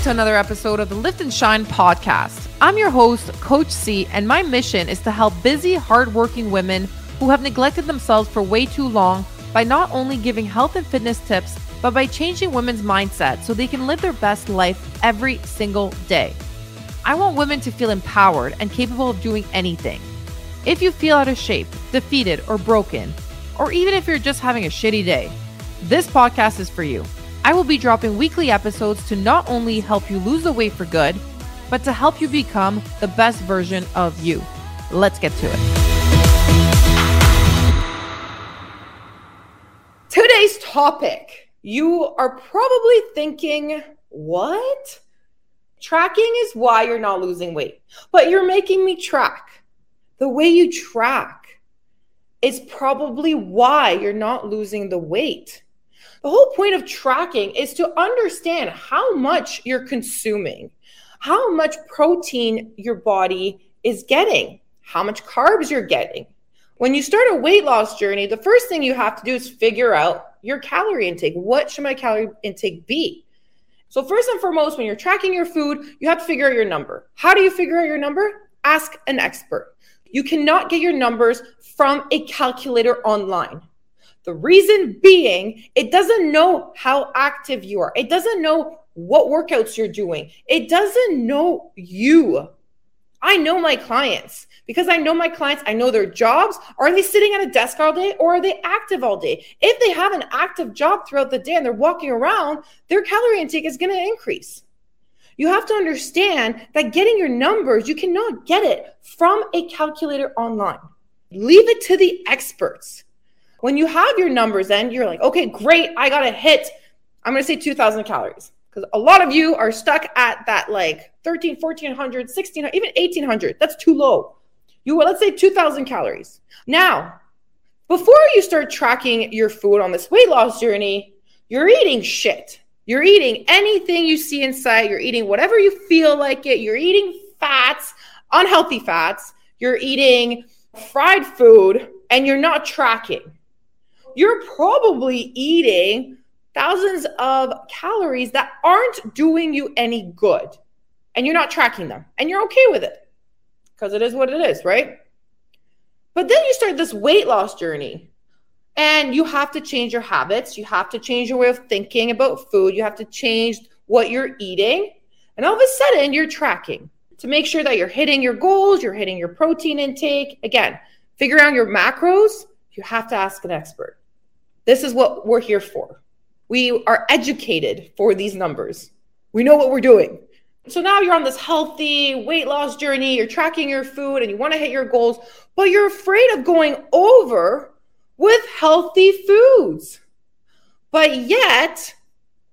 welcome to another episode of the Lift and Shine podcast. I'm your host, Coach C, and my mission is to help busy, hardworking women who have neglected themselves for way too long by not only giving health and fitness tips, but by changing women's mindset so they can live their best life every single day. I want women to feel empowered and capable of doing anything. If you feel out of shape, defeated, or broken, or even if you're just having a shitty day, this podcast is for you. I will be dropping weekly episodes to not only help you lose the weight for good, but to help you become the best version of you. Let's get to it. Today's topic, you are probably thinking, what? Tracking is why you're not losing weight, but you're making me track. The way you track is probably why you're not losing the weight. The whole point of tracking is to understand how much you're consuming, how much protein your body is getting, how much carbs you're getting. When you start a weight loss journey, the first thing you have to do is figure out your calorie intake. What should my calorie intake be? So, first and foremost, when you're tracking your food, you have to figure out your number. How do you figure out your number? Ask an expert. You cannot get your numbers from a calculator online. The reason being, it doesn't know how active you are. It doesn't know what workouts you're doing. It doesn't know you. I know my clients because I know my clients. I know their jobs. Are they sitting at a desk all day or are they active all day? If they have an active job throughout the day and they're walking around, their calorie intake is going to increase. You have to understand that getting your numbers, you cannot get it from a calculator online. Leave it to the experts. When you have your numbers, then you're like, okay, great, I got to hit, I'm going to say 2,000 calories. Because a lot of you are stuck at that like 13, 1400, 1600, even 1800. That's too low. You let's say 2000 calories. Now, before you start tracking your food on this weight loss journey, you're eating shit. You're eating anything you see in sight. You're eating whatever you feel like it. You're eating fats, unhealthy fats. You're eating fried food and you're not tracking you're probably eating thousands of calories that aren't doing you any good and you're not tracking them and you're okay with it because it is what it is, right? But then you start this weight loss journey and you have to change your habits. You have to change your way of thinking about food. You have to change what you're eating. And all of a sudden, you're tracking to make sure that you're hitting your goals, you're hitting your protein intake. Again, figure out your macros. You have to ask an expert. This is what we're here for. We are educated for these numbers. We know what we're doing. So now you're on this healthy weight loss journey, you're tracking your food and you want to hit your goals, but you're afraid of going over with healthy foods. But yet,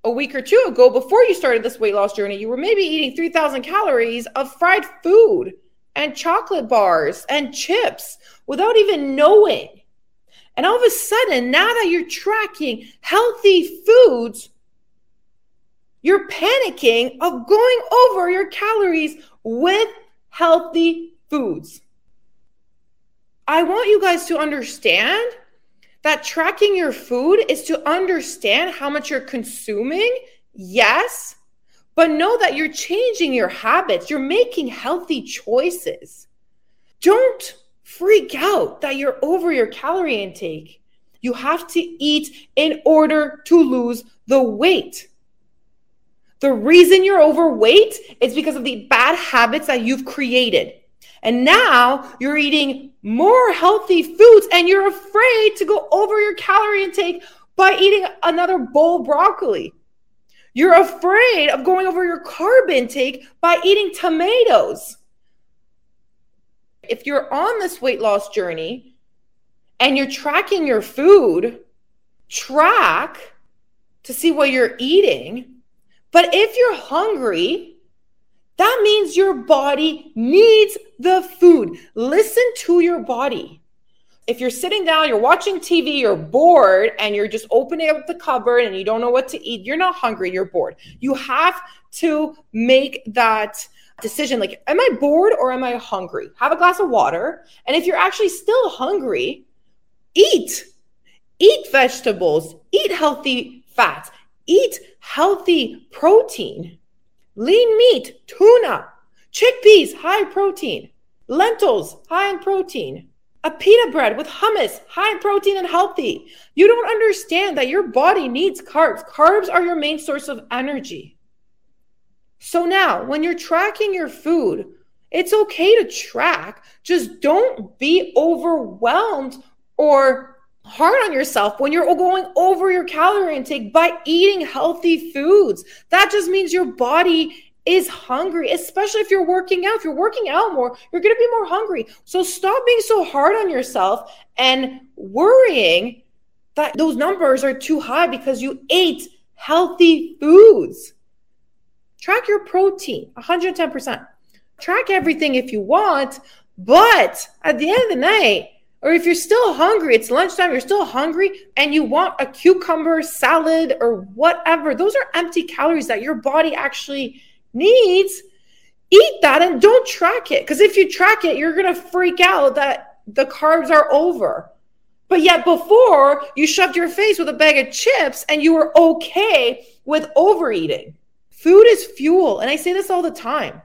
a week or two ago, before you started this weight loss journey, you were maybe eating 3,000 calories of fried food and chocolate bars and chips without even knowing. And all of a sudden, now that you're tracking healthy foods, you're panicking of going over your calories with healthy foods. I want you guys to understand that tracking your food is to understand how much you're consuming. Yes, but know that you're changing your habits. You're making healthy choices. Don't freak out that you're over your calorie intake. You have to eat in order to lose the weight. The reason you're overweight is because of the bad habits that you've created. And now you're eating more healthy foods and you're afraid to go over your calorie intake by eating another bowl of broccoli. You're afraid of going over your carb intake by eating tomatoes if you're on this weight loss journey and you're tracking your food, track to see what you're eating. But if you're hungry, that means your body needs the food. Listen to your body. If you're sitting down, you're watching TV, you're bored, and you're just opening up the cupboard and you don't know what to eat, you're not hungry, you're bored. You have to make that decision like, am I bored or am I hungry? Have a glass of water. And if you're actually still hungry, eat. Eat vegetables, eat healthy fats, eat healthy protein. lean meat, tuna, chickpeas, high protein, lentils, high in protein, a pita bread with hummus, high in protein and healthy. You don't understand that your body needs carbs. Carbs are your main source of energy. So now, when you're tracking your food, it's okay to track. Just don't be overwhelmed or hard on yourself when you're going over your calorie intake by eating healthy foods. That just means your body is hungry, especially if you're working out. If you're working out more, you're going to be more hungry. So stop being so hard on yourself and worrying that those numbers are too high because you ate healthy foods. Track your protein 110%. Track everything if you want, but at the end of the night, or if you're still hungry, it's lunchtime, you're still hungry, and you want a cucumber salad or whatever, those are empty calories that your body actually needs. Eat that and don't track it. Because if you track it, you're going to freak out that the carbs are over. But yet, before you shoved your face with a bag of chips and you were okay with overeating. Food is fuel. And I say this all the time.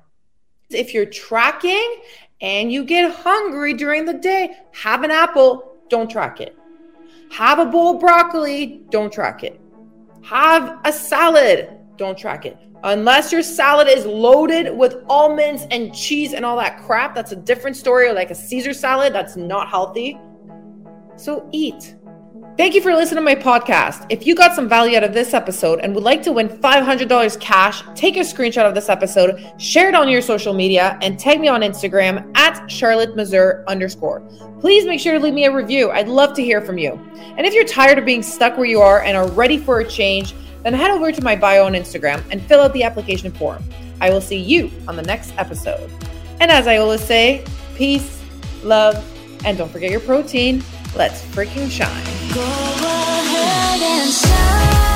If you're tracking and you get hungry during the day, have an apple, don't track it. Have a bowl of broccoli, don't track it. Have a salad, don't track it. Unless your salad is loaded with almonds and cheese and all that crap, that's a different story, or like a Caesar salad, that's not healthy. So eat. Thank you for listening to my podcast. If you got some value out of this episode and would like to win $500 cash, take a screenshot of this episode, share it on your social media, and tag me on Instagram at Charlotte Mazur underscore. Please make sure to leave me a review. I'd love to hear from you. And if you're tired of being stuck where you are and are ready for a change, then head over to my bio on Instagram and fill out the application form. I will see you on the next episode. And as I always say, peace, love, and don't forget your protein. Let's freaking shine. Go ahead and shine.